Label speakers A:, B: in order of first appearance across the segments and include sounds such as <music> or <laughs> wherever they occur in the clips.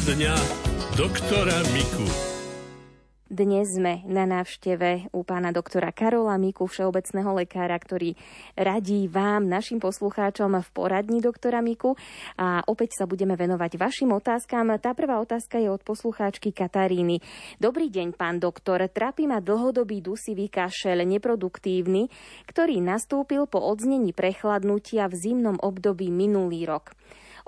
A: dňa doktora Miku.
B: Dnes sme na návšteve u pána doktora Karola Miku, všeobecného lekára, ktorý radí vám, našim poslucháčom v poradni doktora Miku. A opäť sa budeme venovať vašim otázkam. Tá prvá otázka je od poslucháčky Kataríny. Dobrý deň, pán doktor. Trápi ma dlhodobý dusivý kašel, neproduktívny, ktorý nastúpil po odznení prechladnutia v zimnom období minulý rok.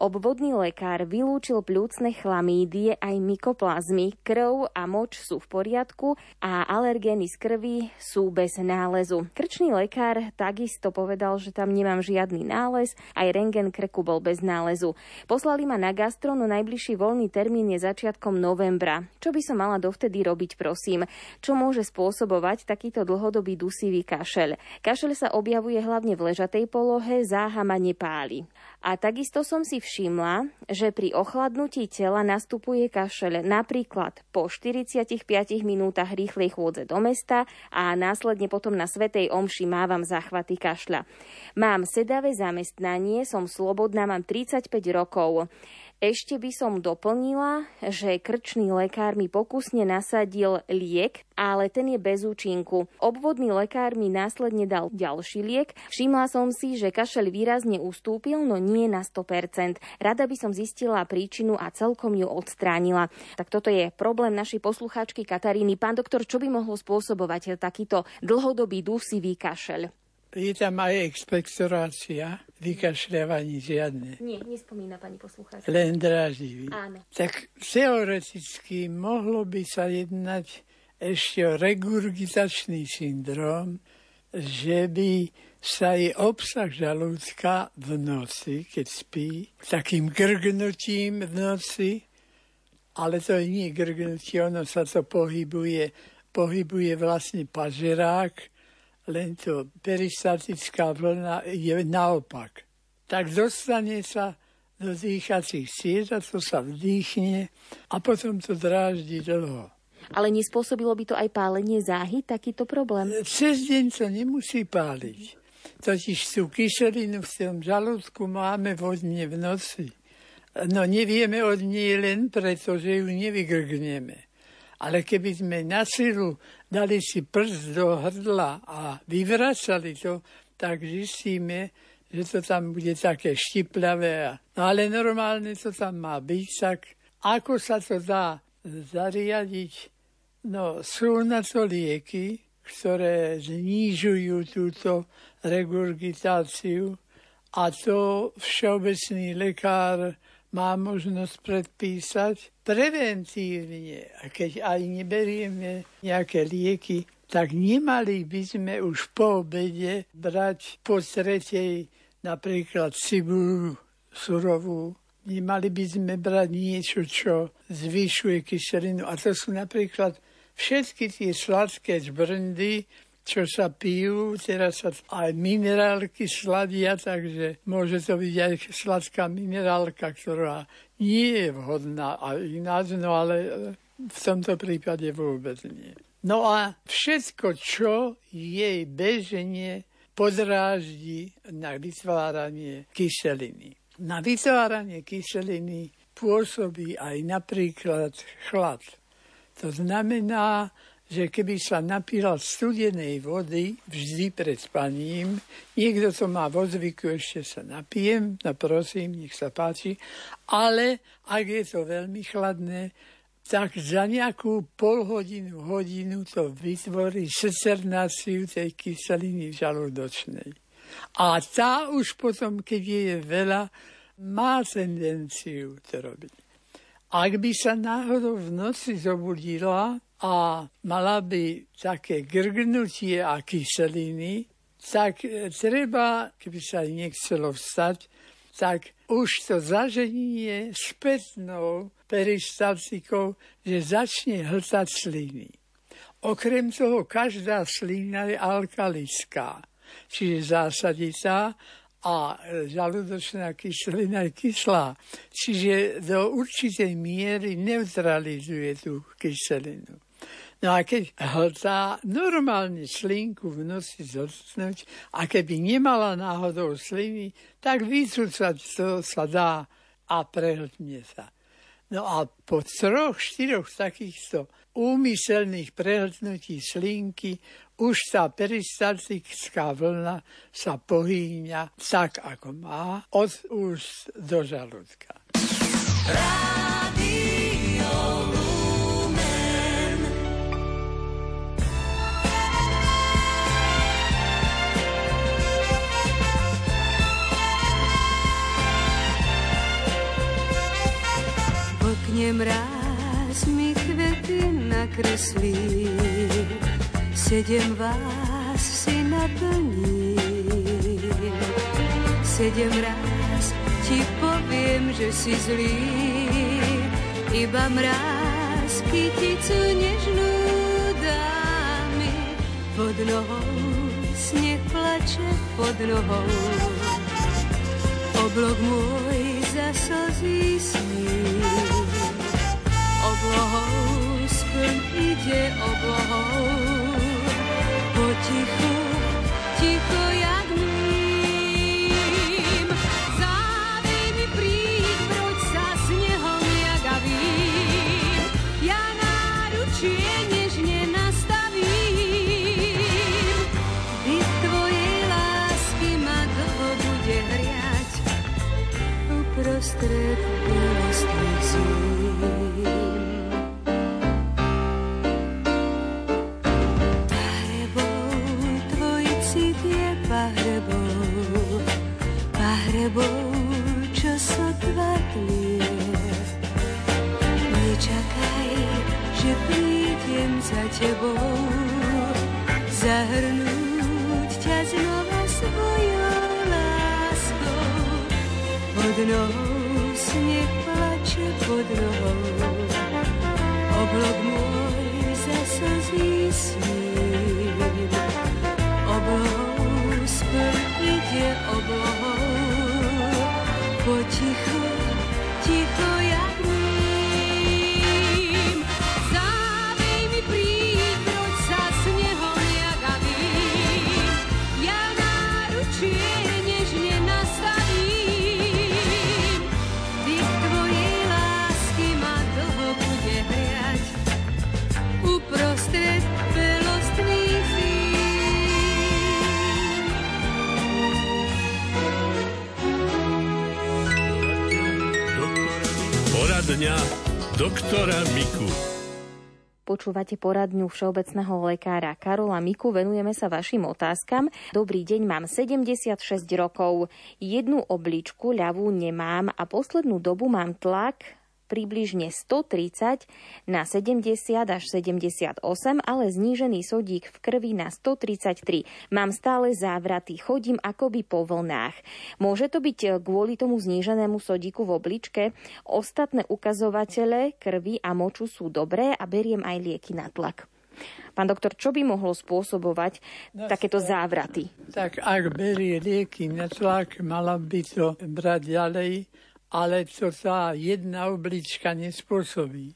B: Obvodný lekár vylúčil pľúcne chlamídie aj mykoplazmy, krv a moč sú v poriadku a alergény z krvi sú bez nálezu. Krčný lekár takisto povedal, že tam nemám žiadny nález, aj rengen krku bol bez nálezu. Poslali ma na gastro, no najbližší voľný termín je začiatkom novembra. Čo by som mala dovtedy robiť, prosím? Čo môže spôsobovať takýto dlhodobý dusivý kašel? Kašel sa objavuje hlavne v ležatej polohe, záhama nepáli. A takisto som si všimla, že pri ochladnutí tela nastupuje kašel napríklad po 45 minútach rýchlej chôdze do mesta a následne potom na Svetej Omši mávam záchvaty kašľa. Mám sedavé zamestnanie, som slobodná, mám 35 rokov. Ešte by som doplnila, že krčný lekár mi pokusne nasadil liek, ale ten je bez účinku. Obvodný lekár mi následne dal ďalší liek. Všimla som si, že kašel výrazne ustúpil, no nie na 100%. Rada by som zistila príčinu a celkom ju odstránila. Tak toto je problém našej poslucháčky Kataríny. Pán doktor, čo by mohlo spôsobovať takýto dlhodobý dusivý kašel?
C: Je tam aj expektorácia, vykašľavanie žiadne.
B: Nie, nespomína pani poslucháčka.
C: Len dráždivý.
B: Áno.
C: Tak teoreticky mohlo by sa jednať ešte o regurgitačný syndrom, že by sa jej obsah žalúdka v noci, keď spí, takým grgnutím v noci, ale to nie grgnutie, ono sa to pohybuje, pohybuje vlastne pažerák, len to peristaltická vlna je naopak. Tak dostane sa do dýchacích ciest a to sa vdýchne a potom to dráždi dlho.
B: Ale nespôsobilo by to aj pálenie záhy, takýto problém?
C: Cez deň to nemusí páliť. Totiž tú kyselinu v tom žalúdku máme vodne v noci. No nevieme od nej len preto, že ju nevygrgneme. Ale keby sme na silu dali si prst do hrdla a vyvracali to, tak zistíme, že to tam bude také štiplavé. No ale normálne to tam má byť, tak ako sa to dá zariadiť? No sú na to lieky, ktoré znižujú túto regurgitáciu a to všeobecný lekár má možnosť predpísať preventívne. A keď aj neberieme nejaké lieky, tak nemali by sme už po obede brať po tretej napríklad cibulu surovú. Nemali by sme brať niečo, čo zvyšuje kyselinu. A to sú napríklad všetky tie sladké žbrndy, čo sa pijú, teraz sa aj minerálky sladia, takže môže to byť aj sladká minerálka, ktorá nie je vhodná a ináč, no ale v tomto prípade vôbec nie. No a všetko, čo jej beženie podráždi na vytváranie kyseliny. Na vytváranie kyseliny pôsobí aj napríklad chlad. To znamená, že keby sa napíral studenej vody vždy pred spaním, niekto to má vo zvyku, ešte sa napijem, no prosím, nech sa páči, ale ak je to veľmi chladné, tak za nejakú pol hodinu, hodinu to vytvorí secernáciu tej kyseliny žalúdočnej. A tá už potom, keď je veľa, má tendenciu to robiť. Ak by sa náhodou v noci zobudila, a mala by také grgnutie a kyseliny, tak e, treba, keby sa nechcelo vstať, tak už to zaženie spätnou peristaltikou, že začne hltať sliny. Okrem toho, každá slina je alkalická, čiže zásaditá a žalúdočná kyselina je kyslá. Čiže do určitej miery neutralizuje tú kyselinu. No a keď hltá normálne slinku v noci zocnúť a keby nemala náhodou sliny, tak vycúcať to sa dá a prehltne sa. No a po troch, štyroch takýchto úmyselných prehltnutí slinky už tá peristaltická vlna sa pohýňa tak, ako má, od úst do žalúdka. Rádio
D: mráz mi kvety nakreslí, sedem vás si naplní. Sedem raz ti poviem, že si zlý, iba mráz kyticu nežnú dámy. Pod nohou sneh plače pod nohou, oblok môj za slzí sní oblohou, splň ide oblohou. Potichu, tebou, zahrnúť ťa znova svojou láskou. Pod nohou sneh plače pod nohou, oblok môj za slzí.
B: Počúvate poradňu všeobecného lekára Karola Miku. Venujeme sa vašim otázkam. Dobrý deň, mám 76 rokov. Jednu obličku ľavú nemám a poslednú dobu mám tlak približne 130 na 70 až 78, ale znížený sodík v krvi na 133. Mám stále závraty, chodím akoby po vlnách. Môže to byť eh, kvôli tomu zníženému sodíku v obličke? Ostatné ukazovatele krvi a moču sú dobré a beriem aj lieky na tlak. Pán doktor, čo by mohlo spôsobovať no, takéto závraty?
C: Tak ak berie lieky na tlak, mala by to brať ďalej ale to tá jedna oblička nespôsobí.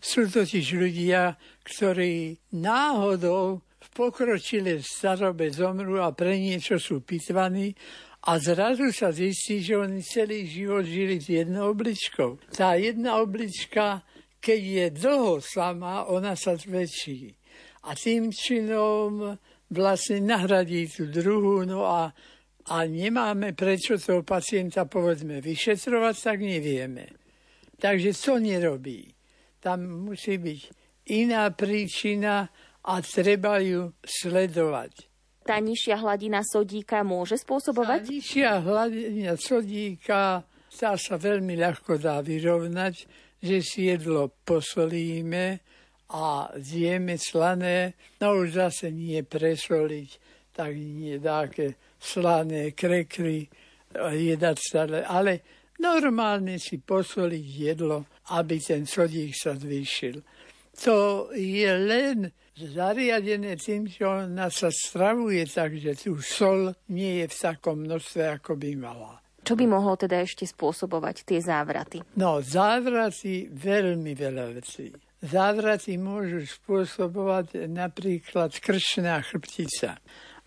C: Sú totiž ľudia, ktorí náhodou v pokročilej starobe zomrú a pre niečo sú pitvaní a zrazu sa zistí, že oni celý život žili s jednou obličkou. Tá jedna oblička, keď je dlho sama, ona sa zväčší. A tým činom vlastne nahradí tú druhú, no a a nemáme prečo toho pacienta povedzme vyšetrovať, tak nevieme. Takže co nerobí? Tam musí byť iná príčina a treba ju sledovať.
B: Tá nižšia hladina sodíka môže spôsobovať?
C: Tá nižšia hladina sodíka sa sa veľmi ľahko dá vyrovnať, že si jedlo posolíme a zjeme slané, no už zase nie presoliť, tak nie dáke slané krekry, jedať stále, ale normálne si posoliť jedlo, aby ten sodík sa zvýšil. To je len zariadené tým, že ona sa stravuje tak, že tu sol nie je v takom množstve, ako by mala.
B: Čo by mohlo teda ešte spôsobovať tie závraty?
C: No, závraty veľmi veľa vecí. Závraty môžu spôsobovať napríklad kršná chrbtica.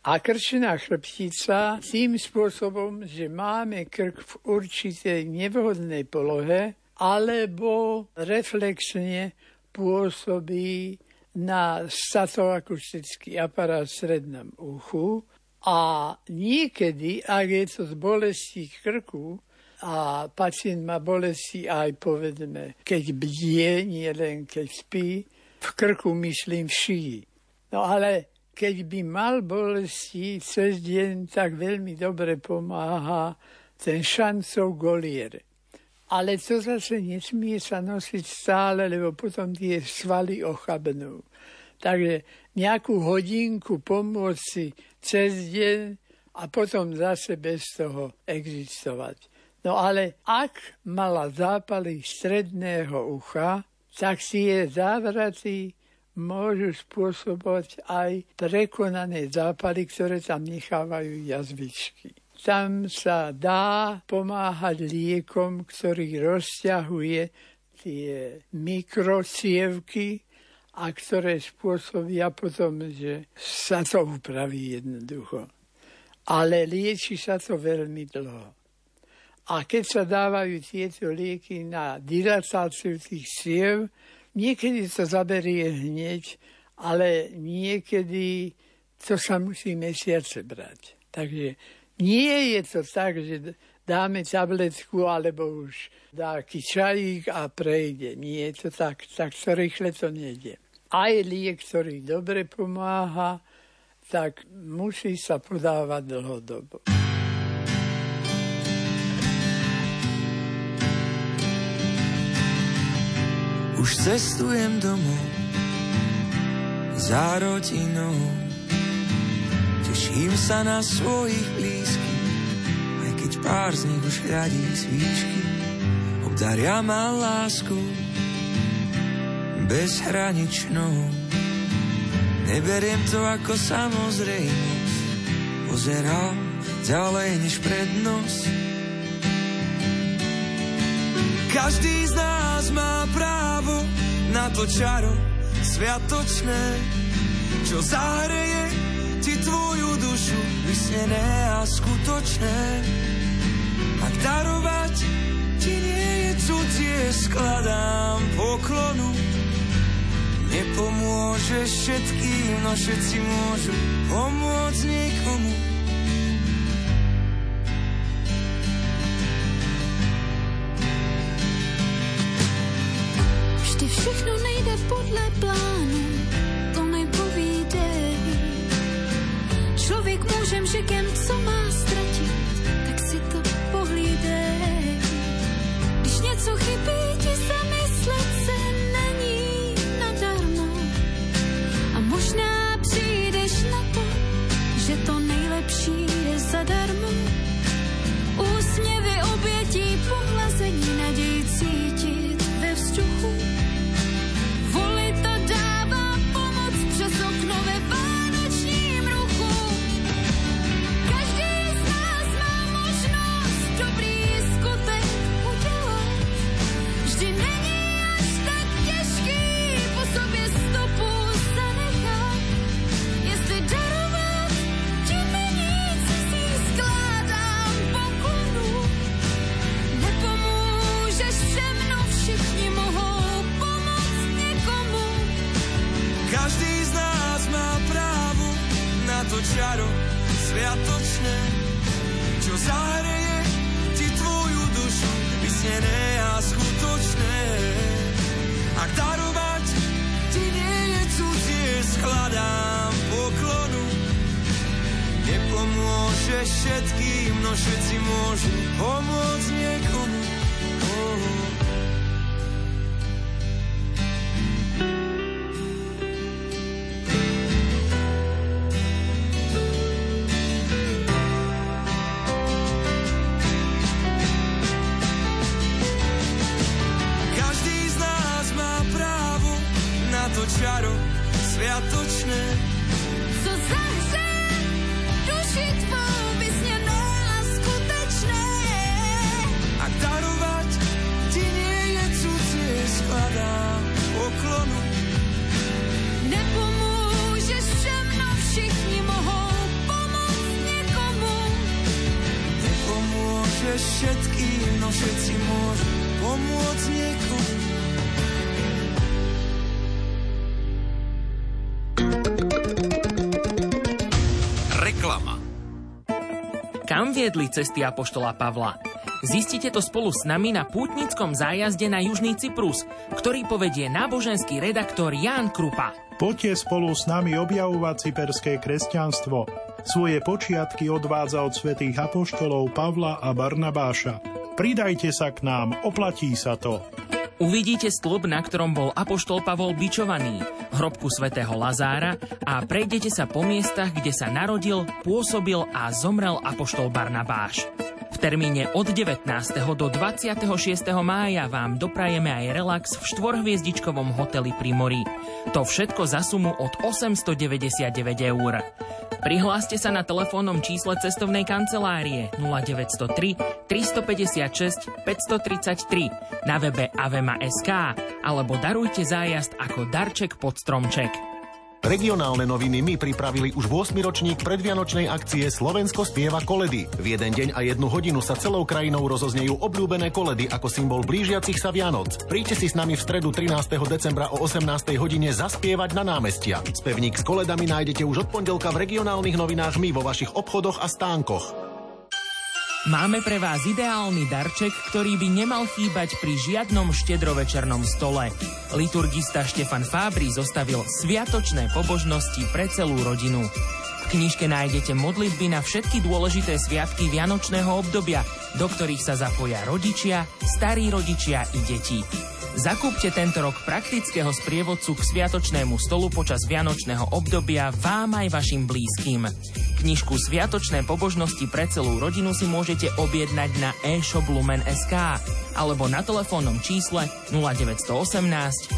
C: A krčená chrbtica tým spôsobom, že máme krk v určitej nevhodnej polohe alebo reflexne pôsobí na statoakustický aparát v strednom uchu a niekedy, ak je to z bolesti krku, a pacient má bolesti aj povedme, keď bdie, nie len keď spí, v krku myslím v šíji. No ale keď by mal bolesti cez deň, tak veľmi dobre pomáha ten šancov golier. Ale to zase nesmie sa nosiť stále, lebo potom tie svaly ochabnú. Takže nejakú hodinku pomôcť cez deň a potom zase bez toho existovať. No ale ak mala zápaly stredného ucha, tak si je závraty môžu spôsobovať aj prekonané zápaly, ktoré tam nechávajú jazvičky. Tam sa dá pomáhať liekom, ktorý rozťahuje tie mikrocievky a ktoré spôsobia potom, že sa to upraví jednoducho. Ale lieči sa to veľmi dlho. A keď sa dávajú tieto lieky na dilatáciu tých siev, niekedy to zaberie hneď, ale niekedy to sa musí mesiace brať. Takže nie je to tak, že dáme tabletku alebo už dáky čajík a prejde. Nie je to tak, tak to rýchle to nejde. Aj liek, ktorý dobre pomáha, tak musí sa podávať dlhodobo.
E: Už cestujem domov za rodinou Teším sa na svojich blízkych, aj keď pár z nich už hľadí svíčky. Obdaria ma lásku bezhraničnou. Neberiem to ako samozrejmosť, pozerám ďalej než prednosť. Každý z nás má právo na to čaro sviatočné, čo zahreje ti tvoju dušu vysnené a skutočné. Ak darovať ti nie je cudzie, skladám poklonu. Nepomôžeš všetkým, no všetci môžu pomôcť niekomu.
D: Všechno nejde podle plánu, Člověk může mžikem, co má ztratit, tak si to pohlídej. Když něco chybí, ti zamyslet
F: Viedli cesty Apoštola Pavla? Zistite to spolu s nami na pútnickom zájazde na Južný Cyprus, ktorý povedie náboženský redaktor Ján Krupa.
G: Poďte spolu s nami objavovať cyperské kresťanstvo. Svoje počiatky odvádza od svätých apoštolov Pavla a Barnabáša. Pridajte sa k nám, oplatí sa to.
F: Uvidíte stĺp, na ktorom bol apoštol Pavol bičovaný, hrobku svätého Lazára a prejdete sa po miestach, kde sa narodil, pôsobil a zomrel apoštol Barnabáš. V termíne od 19. do 26. mája vám doprajeme aj relax v štvorhviezdičkovom hoteli pri mori. To všetko za sumu od 899 eur. Prihláste sa na telefónnom čísle cestovnej kancelárie 0903 356 533 na webe avema.sk alebo darujte zájazd ako darček pod stromček.
H: Regionálne noviny mi pripravili už 8. ročník predvianočnej akcie Slovensko spieva koledy. V jeden deň a jednu hodinu sa celou krajinou rozoznejú obľúbené koledy ako symbol blížiacich sa Vianoc. Príďte si s nami v stredu 13. decembra o 18. hodine zaspievať na námestia. Spevník s koledami nájdete už od pondelka v regionálnych novinách my vo vašich obchodoch a stánkoch.
F: Máme pre vás ideálny darček, ktorý by nemal chýbať pri žiadnom štedrovečernom stole. Liturgista Štefan Fábri zostavil sviatočné pobožnosti pre celú rodinu. V knižke nájdete modlitby na všetky dôležité sviatky Vianočného obdobia, do ktorých sa zapoja rodičia, starí rodičia i deti. Zakúpte tento rok praktického sprievodcu k sviatočnému stolu počas vianočného obdobia vám aj vašim blízkym. Knižku Sviatočné pobožnosti pre celú rodinu si môžete objednať na e-shop Lumen.sk alebo na telefónnom čísle 0918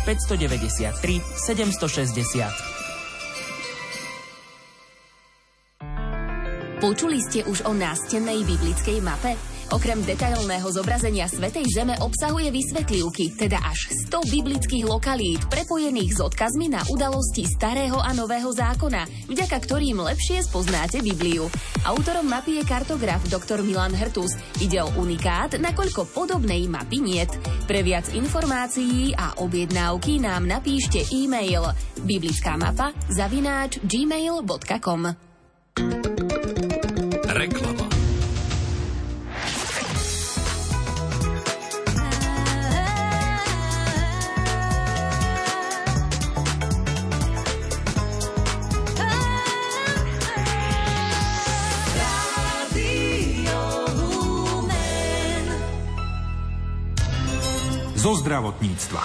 F: 593 760.
I: Počuli ste už o nástennej biblickej mape? Okrem detailného zobrazenia Svetej Zeme obsahuje vysvetlivky, teda až 100 biblických lokalít prepojených s odkazmi na udalosti Starého a Nového zákona, vďaka ktorým lepšie spoznáte Bibliu. Autorom mapy je kartograf dr. Milan Hrtus. Ide o unikát, nakoľko podobnej mapy niet. Pre viac informácií a objednávky nám napíšte e-mail biblická mapa zavináč gmail.com
J: zo zdravotníctva.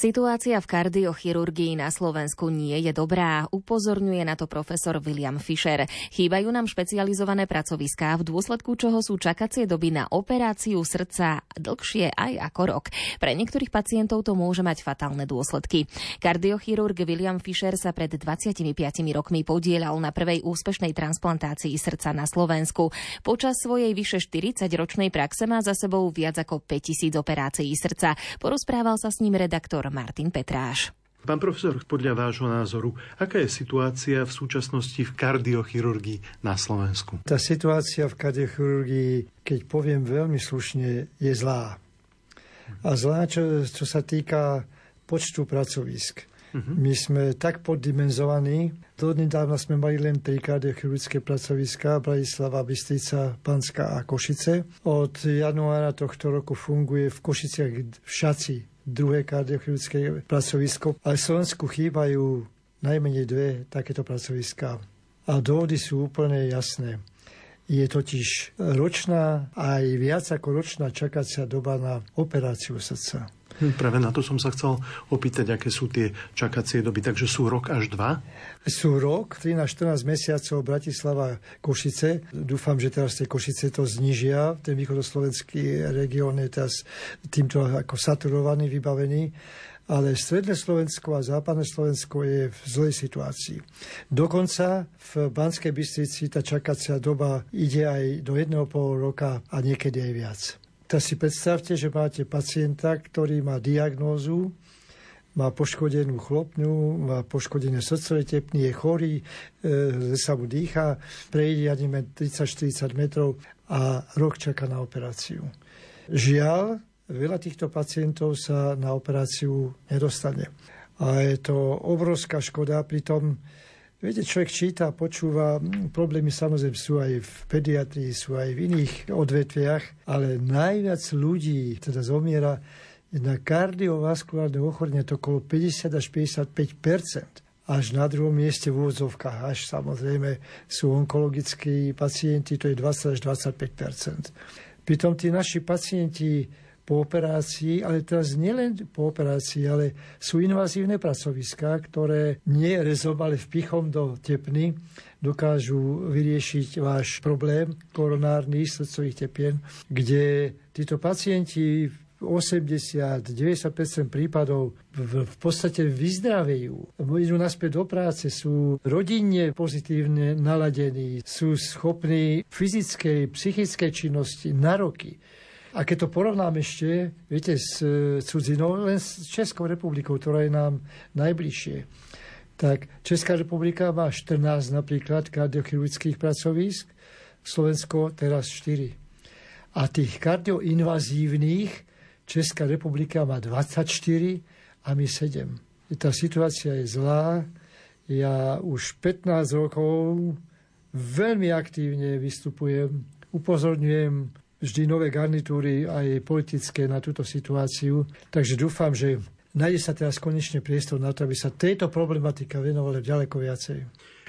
B: Situácia v kardiochirurgii na Slovensku nie je dobrá, upozorňuje na to profesor William Fischer. Chýbajú nám špecializované pracoviská, v dôsledku čoho sú čakacie doby na operáciu srdca dlhšie aj ako rok. Pre niektorých pacientov to môže mať fatálne dôsledky. Kardiochirurg William Fischer sa pred 25 rokmi podielal na prvej úspešnej transplantácii srdca na Slovensku. Počas svojej vyše 40-ročnej praxe má za sebou viac ako 5000 operácií srdca. Porozprával sa s ním redaktor Martin Petráš.
K: Pán profesor, podľa vášho názoru, aká je situácia v súčasnosti v kardiochirurgii na Slovensku?
L: Tá situácia v kardiochirurgii, keď poviem veľmi slušne, je zlá. A zlá, čo, čo sa týka počtu pracovisk. Uh-huh. My sme tak poddimenzovaní. Dodnedávna sme mali len tri kardiochirurgické pracoviská, Bratislava, Bystrica, Panska a Košice. Od januára tohto roku funguje v Košiciach v Šaci druhé kardiochirurgické pracovisko. Ale v Slovensku chýbajú najmenej dve takéto pracoviská. A dôvody sú úplne jasné. Je totiž ročná, aj viac ako ročná čakacia doba na operáciu srdca.
K: Hm, práve na to som sa chcel opýtať, aké sú tie čakacie doby. Takže sú rok až dva?
L: Sú rok, 13-14 mesiacov Bratislava Košice. Dúfam, že teraz tie Košice to znižia. Ten východoslovenský región je teraz týmto ako saturovaný, vybavený ale stredné Slovensko a západné Slovensko je v zlej situácii. Dokonca v Banskej Bystrici tá čakacia doba ide aj do jedného pol roka a niekedy aj viac. Tak si predstavte, že máte pacienta, ktorý má diagnózu, má poškodenú chlopňu, má poškodené srdcové tepny, je chorý, e, sa mu dýcha, prejde ani 30-40 metrov a rok čaká na operáciu. Žiaľ, veľa týchto pacientov sa na operáciu nedostane. A je to obrovská škoda, pritom Viete, človek číta, počúva, problémy samozrejme sú aj v pediatrii, sú aj v iných odvetviach, ale najviac ľudí teda zomiera na kardiovaskulárne ochorenie to okolo 50 až 55 až na druhom mieste v úvodzovkách, až samozrejme sú onkologickí pacienti, to je 20 až 25 Pritom tí naši pacienti po operácii, ale teraz nielen po operácii, ale sú invazívne pracoviská, ktoré nie rezom, ale vpichom do tepny dokážu vyriešiť váš problém koronárny srdcových tepien, kde títo pacienti 80-90% prípadov v, v podstate vyzdravejú. Idú naspäť do práce, sú rodinne pozitívne naladení, sú schopní fyzickej, psychickej činnosti na roky. A keď to porovnám ešte, viete, s e, cudzinou, len s Českou republikou, ktorá je nám najbližšie, tak Česká republika má 14 napríklad kardiochirurgických pracovísk, Slovensko teraz 4. A tých kardioinvazívnych Česká republika má 24 a my 7. Tá situácia je zlá. Ja už 15 rokov veľmi aktívne vystupujem, upozorňujem vždy nové garnitúry aj politické na túto situáciu. Takže dúfam, že nájde sa teraz konečne priestor na to, aby sa tejto problematika venovala ďaleko viacej.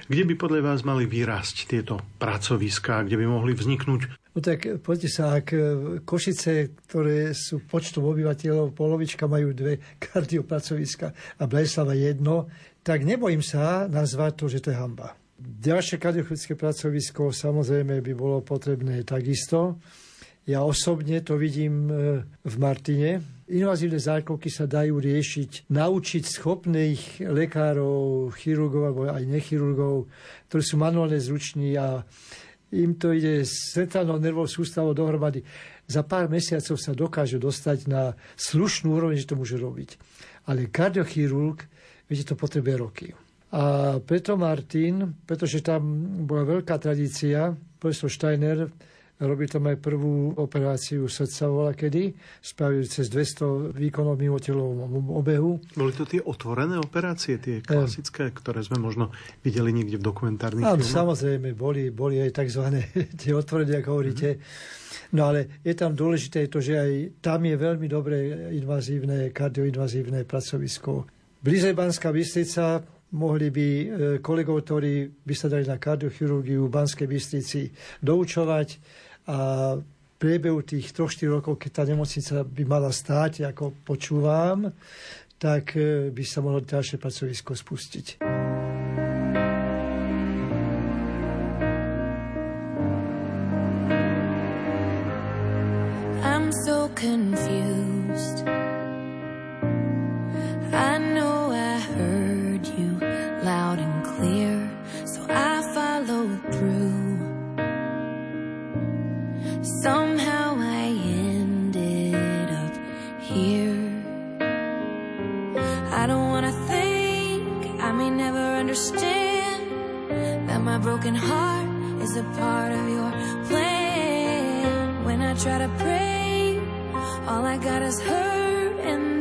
K: Kde by podľa vás mali vyrásť tieto pracoviská, kde by mohli vzniknúť
L: No tak poďte sa, ak Košice, ktoré sú počtom obyvateľov, polovička majú dve <laughs> kardiopracoviska a Bratislava jedno, tak nebojím sa nazvať to, že to je hamba. Ďalšie kardiochirurgické pracovisko samozrejme by bolo potrebné takisto. Ja osobne to vidím e, v Martine. Invazívne zákroky sa dajú riešiť, naučiť schopných lekárov, chirurgov alebo aj nechirurgov, ktorí sú manuálne zruční a im to ide s centrálnou nervovou sústavou dohromady. Za pár mesiacov sa dokáže dostať na slušnú úroveň, že to môže robiť. Ale kardiochirurg, viete, to potrebuje roky. A preto Martin, pretože tam bola veľká tradícia, profesor Steiner Robí tam aj prvú operáciu srdca vola kedy, spravili cez 200 výkonov mimo telovom obehu.
K: Boli to tie otvorené operácie, tie klasické, ktoré sme možno videli niekde v dokumentárnych
L: Áno, samozrejme, boli, boli aj tzv. <laughs> tie otvorené, ako hovoríte. Mm-hmm. No ale je tam dôležité to, že aj tam je veľmi dobré invazívne, kardioinvazívne pracovisko. Bliže Banská Bystrica mohli by e, kolegov, ktorí by sa dali na kardiochirurgiu v Banskej Bystrici doučovať a v priebehu tých 3-4 rokov, keď tá nemocnica by mala stáť, ako počúvam, tak e, by sa mohlo ďalšie pracovisko spustiť.
D: Is a part of your plan. When I try to pray, all I got is hurt and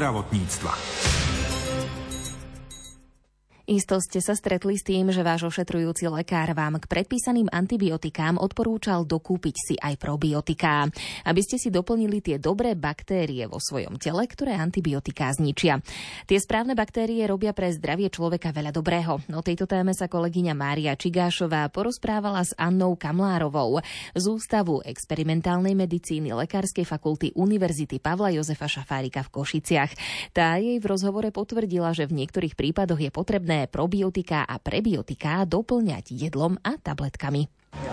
A: zdravotníctva.
B: Isto ste sa stretli s tým, že váš ošetrujúci lekár vám k predpísaným antibiotikám odporúčal dokúpiť si aj probiotiká, aby ste si doplnili tie dobré baktérie vo svojom tele, ktoré antibiotiká zničia. Tie správne baktérie robia pre zdravie človeka veľa dobrého. O tejto téme sa kolegyňa Mária Čigášová porozprávala s Annou Kamlárovou z Ústavu experimentálnej medicíny Lekárskej fakulty Univerzity Pavla Jozefa Šafárika v Košiciach. Tá jej v rozhovore potvrdila, že v niektorých prípadoch je potrebné probiotika a prebiotika doplňať jedlom a tabletkami.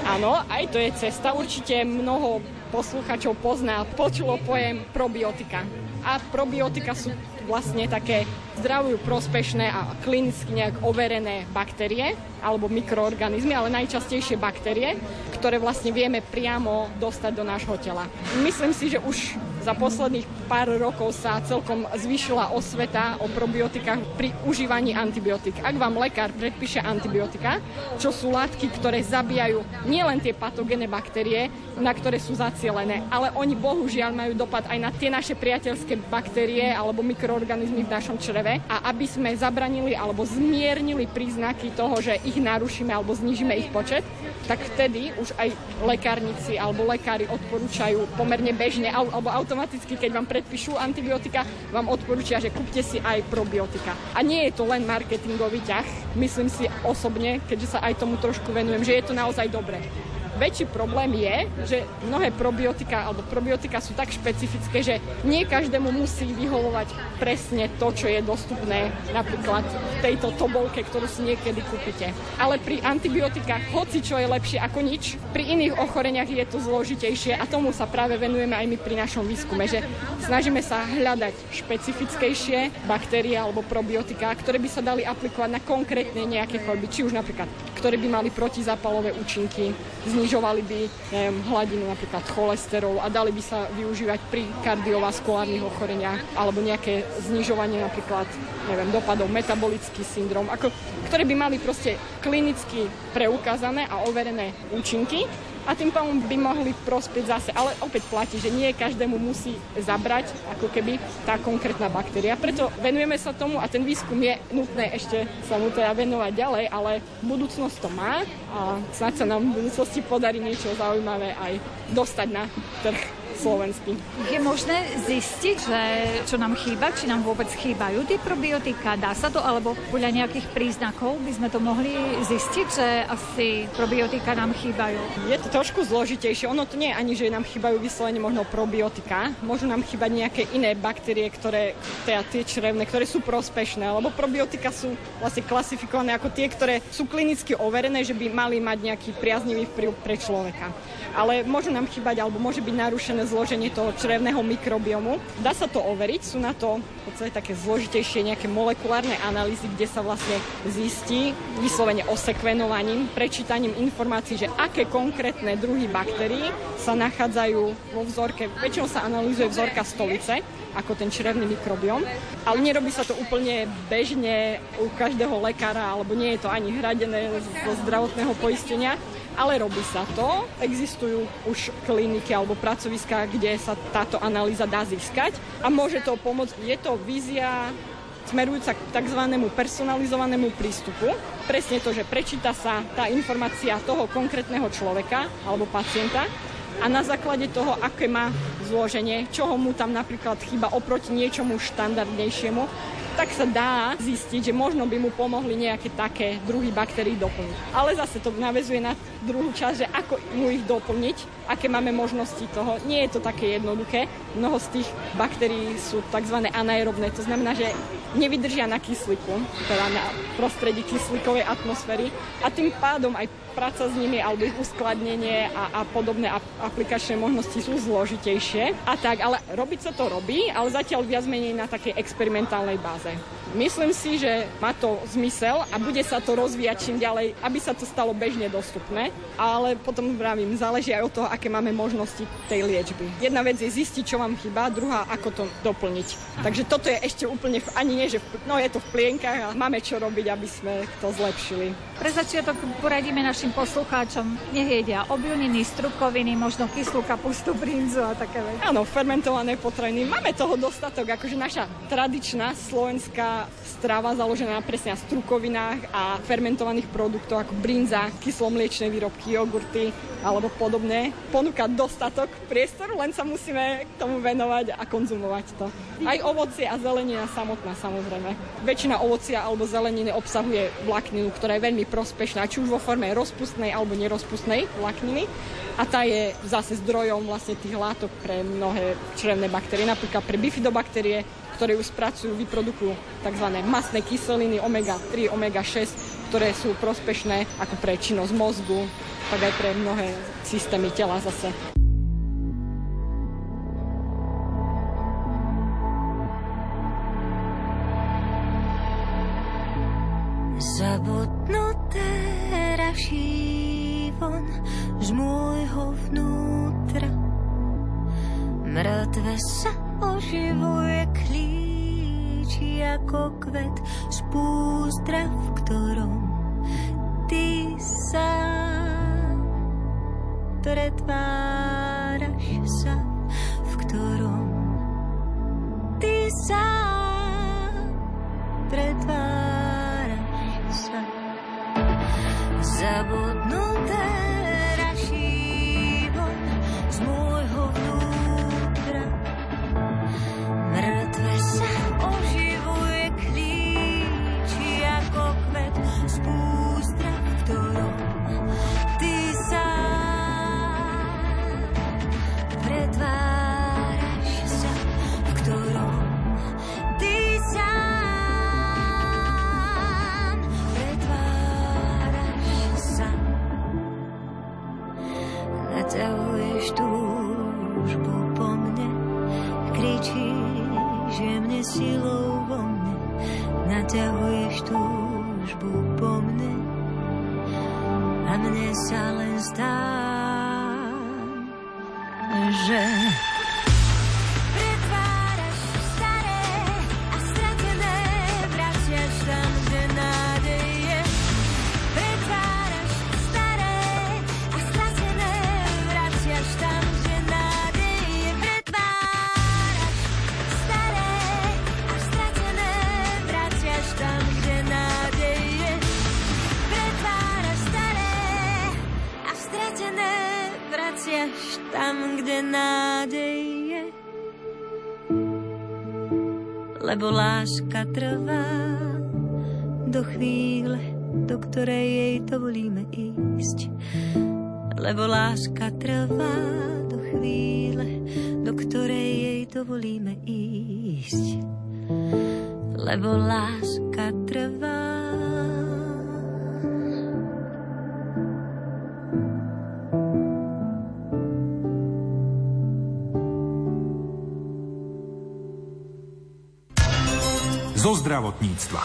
J: Áno, aj to je cesta. Určite mnoho posluchačov pozná, počulo pojem probiotika. A probiotika sú vlastne také zdravujú prospešné a klinicky nejak overené baktérie alebo mikroorganizmy, ale najčastejšie baktérie, ktoré vlastne vieme priamo dostať do nášho tela. Myslím si, že už za posledných pár rokov sa celkom zvýšila osveta o probiotikách pri užívaní antibiotik. Ak vám lekár predpíše antibiotika, čo sú látky, ktoré zabíjajú nielen tie patogénne baktérie, na ktoré sú zacielené, ale oni bohužiaľ majú dopad aj na tie naše priateľské baktérie alebo mikroorganizmy v našom čreve a aby sme zabranili alebo zmiernili príznaky toho, že ich narušíme alebo znižíme ich počet, tak vtedy už aj lekárnici alebo lekári odporúčajú pomerne bežne alebo automaticky, keď vám predpíšu antibiotika, vám odporúčia, že kúpte si aj probiotika. A nie je to len marketingový ťah, myslím si osobne, keďže sa aj tomu trošku venujem, že je to naozaj dobré väčší problém je, že mnohé probiotika alebo probiotika sú tak špecifické, že nie každému musí vyhovovať presne to, čo je dostupné napríklad v tejto tobolke, ktorú si niekedy kúpite. Ale pri antibiotikách hoci čo je lepšie ako nič, pri iných ochoreniach je to zložitejšie a tomu sa práve venujeme aj my pri našom výskume, že snažíme sa hľadať špecifickejšie baktérie alebo probiotika, ktoré by sa dali aplikovať na konkrétne nejaké choroby, či už napríklad, ktoré by mali protizapalové účinky, znižovali by neviem, hladinu napríklad cholesterolu a dali by sa využívať pri kardiovaskulárnych ochoreniach alebo nejaké znižovanie napríklad neviem, dopadov metabolický syndrom, ako, ktoré by mali proste klinicky preukázané a overené účinky a tým pádom by mohli prospieť zase. Ale opäť platí, že nie každému musí zabrať ako keby tá konkrétna baktéria. Preto venujeme sa tomu a ten výskum je nutné ešte sa mu teda venovať ďalej, ale budúcnosť to má a snáď sa nám v budúcnosti podarí niečo zaujímavé aj dostať na trh slovenský.
M: Je možné zistiť, že čo nám chýba, či nám vôbec chýbajú tie probiotika? Dá sa to, alebo podľa nejakých príznakov by sme to mohli zistiť, že asi probiotika nám chýbajú?
J: Je to trošku zložitejšie. Ono to nie je ani, že nám chýbajú vyslovene možno probiotika. Môžu nám chýbať nejaké iné baktérie, ktoré, teda tie črevné, ktoré sú prospešné, lebo probiotika sú vlastne klasifikované ako tie, ktoré sú klinicky overené, že by mali mať nejaký priaznivý vplyv pre človeka ale môžu nám chýbať alebo môže byť narušené zloženie toho črevného mikrobiomu. Dá sa to overiť, sú na to v podstate také zložitejšie nejaké molekulárne analýzy, kde sa vlastne zistí vyslovene osekvenovaním, prečítaním informácií, že aké konkrétne druhy baktérií sa nachádzajú vo vzorke. Väčšinou sa analýzuje vzorka stolice, ako ten črevný mikrobiom. Ale nerobí sa to úplne bežne u každého lekára, alebo nie je to ani hradené zo zdravotného poistenia ale robí sa to. Existujú už kliniky alebo pracoviská, kde sa táto analýza dá získať a môže to pomôcť. Je to vízia smerujúca k tzv. personalizovanému prístupu. Presne to, že prečíta sa tá informácia toho konkrétneho človeka alebo pacienta a na základe toho, aké má zloženie, čoho mu tam napríklad chyba oproti niečomu štandardnejšiemu, tak sa dá zistiť, že možno by mu pomohli nejaké také druhy baktérií doplniť. Ale zase to navezuje na druhú časť, že ako mu ich doplniť, aké máme možnosti toho. Nie je to také jednoduché. Mnoho z tých baktérií sú tzv. anaerobné, to znamená, že nevydržia na kyslíku, teda na prostredí kyslíkovej atmosféry a tým pádom aj práca s nimi alebo ich uskladnenie a, a podobné aplikačné možnosti sú zložitejšie a tak, ale robiť sa to robí, ale zatiaľ viac menej na takej experimentálnej báze. Myslím si, že má to zmysel a bude sa to rozvíjať čím ďalej, aby sa to stalo bežne dostupné, ale potom vravím, záleží aj od toho, aké máme možnosti tej liečby. Jedna vec je zistiť, čo vám chýba, druhá, ako to doplniť. Takže toto je ešte úplne, ani nie, že no je to v plienkach a máme čo robiť, aby sme to zlepšili.
M: Pre začiatok poradíme našim poslucháčom, nech jedia obilniny, strukoviny, možno kyslú kapustu, brinzu a také veci.
J: Áno, fermentované potraviny. Máme toho dostatok, akože naša tradičná slovenská strava založená presne na strukovinách a fermentovaných produktoch ako brinza, kyslomliečné výrobky, jogurty alebo podobné. Ponúka dostatok priestoru, len sa musíme k tomu venovať a konzumovať to. Aj ovocie a zelenina samotná samozrejme. Väčšina ovocia alebo zeleniny obsahuje vlákninu, ktorá je veľmi prospešná, či už vo forme rozpustnej alebo nerozpustnej vlákniny. A tá je zase zdrojom vlastne tých látok pre mnohé črevné baktérie, napríklad pre bifidobaktérie, ktoré už spracujú, vyprodukujú tzv. masné kyseliny omega-3, omega-6, ktoré sú prospešné ako pre činnosť mozgu, tak aj pre mnohé systémy tela zase.
D: Zabudnuté raší von z môjho vnútra. Mŕtve sa oživuje klíči ako kvet z púzdra, v ktorom ty sa pretváraš sa, v ktorom ty sa pretváraš sa. Zabudnuté Lebo láska trvá do chvíle, do ktorej jej dovolíme ísť. Lebo láska trvá do chvíle, do ktorej jej dovolíme ísť. Lebo láska trvá
A: Zo zdravotníctva.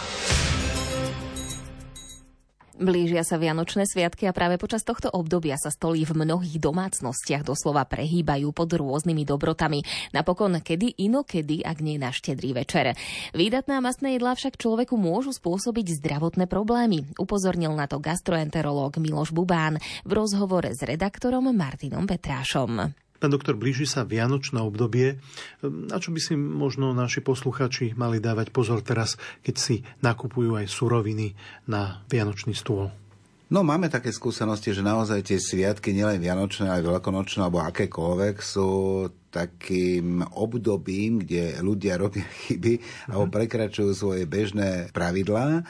B: Blížia sa Vianočné sviatky a práve počas tohto obdobia sa stolí v mnohých domácnostiach doslova prehýbajú pod rôznymi dobrotami. Napokon kedy inokedy, ak nie na štedrý večer. Výdatná masné jedlá však človeku môžu spôsobiť zdravotné problémy. Upozornil na to gastroenterológ Miloš Bubán v rozhovore s redaktorom Martinom Petrášom.
K: Pán doktor, blíži sa Vianočné obdobie. Na čo by si možno naši posluchači mali dávať pozor teraz, keď si nakupujú aj suroviny na Vianočný stôl?
N: No máme také skúsenosti, že naozaj tie sviatky, nielen Vianočné, ale veľkonočné alebo akékoľvek, sú takým obdobím, kde ľudia <laughs> robia chyby alebo prekračujú svoje bežné pravidlá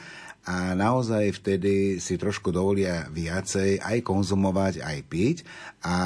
N: a naozaj vtedy si trošku dovolia viacej aj konzumovať, aj piť a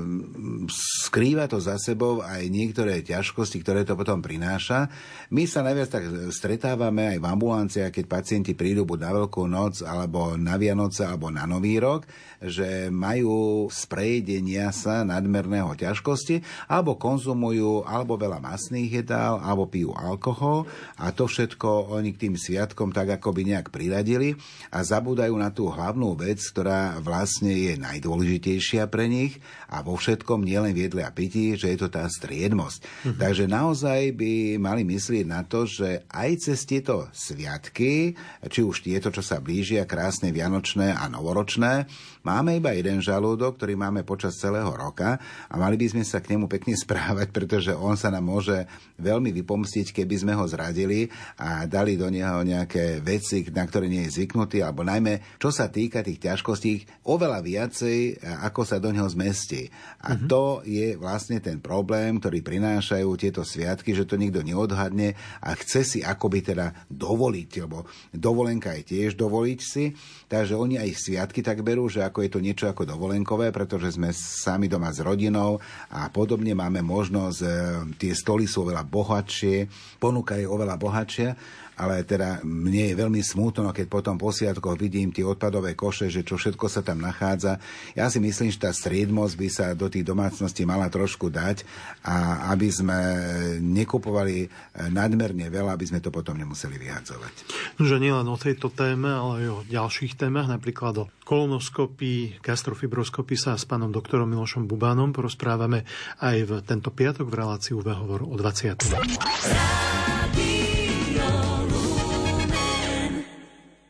N: mm, skrýva to za sebou aj niektoré ťažkosti, ktoré to potom prináša. My sa najviac tak stretávame aj v ambulanciách, keď pacienti prídu buď na Veľkú noc, alebo na Vianoce, alebo na Nový rok, že majú z prejedenia sa nadmerného ťažkosti, alebo konzumujú alebo veľa masných jedál, alebo pijú alkohol a to všetko oni k tým sviatkom tak ako by nejak priradili a zabúdajú na tú hlavnú vec, ktorá vlastne je najdôležitejšia pre nich a vo všetkom nielen v jedle a pití, že je to tá striednosť. Mm-hmm. Takže naozaj by mali myslieť na to, že aj cez tieto sviatky, či už tieto, čo sa blížia, krásne vianočné a novoročné, Máme iba jeden žalúdok, ktorý máme počas celého roka a mali by sme sa k nemu pekne <laughs> správať, pretože on sa nám môže veľmi vypomstiť, keby sme ho zradili a dali do neho nejaké veci, na ktoré nie je zvyknutý, alebo najmä, čo sa týka tých ťažkostí, oveľa viacej, ako sa do neho zmestí. A mm-hmm. to je vlastne ten problém, ktorý prinášajú tieto sviatky, že to nikto neodhadne a chce si akoby teda dovoliť, lebo dovolenka je tiež dovoliť si, takže oni aj sviatky tak berú, že ako je to niečo ako dovolenkové, pretože sme sami doma s rodinou a podobne máme možnosť, e, tie stoly sú oveľa bohatšie, ponuka je oveľa bohatšia ale teda mne je veľmi smutno, keď potom po sviatkoch vidím tie odpadové koše, že čo všetko sa tam nachádza. Ja si myslím, že tá striedmosť by sa do tých domácností mala trošku dať a aby sme nekupovali nadmerne veľa, aby sme to potom nemuseli vyhadzovať.
K: No, že nielen o tejto téme, ale aj o ďalších témach, napríklad o kolonoskopii, gastrofibroskopii sa s pánom doktorom Milošom Bubánom porozprávame aj v tento piatok v reláciu Vehovor o 20.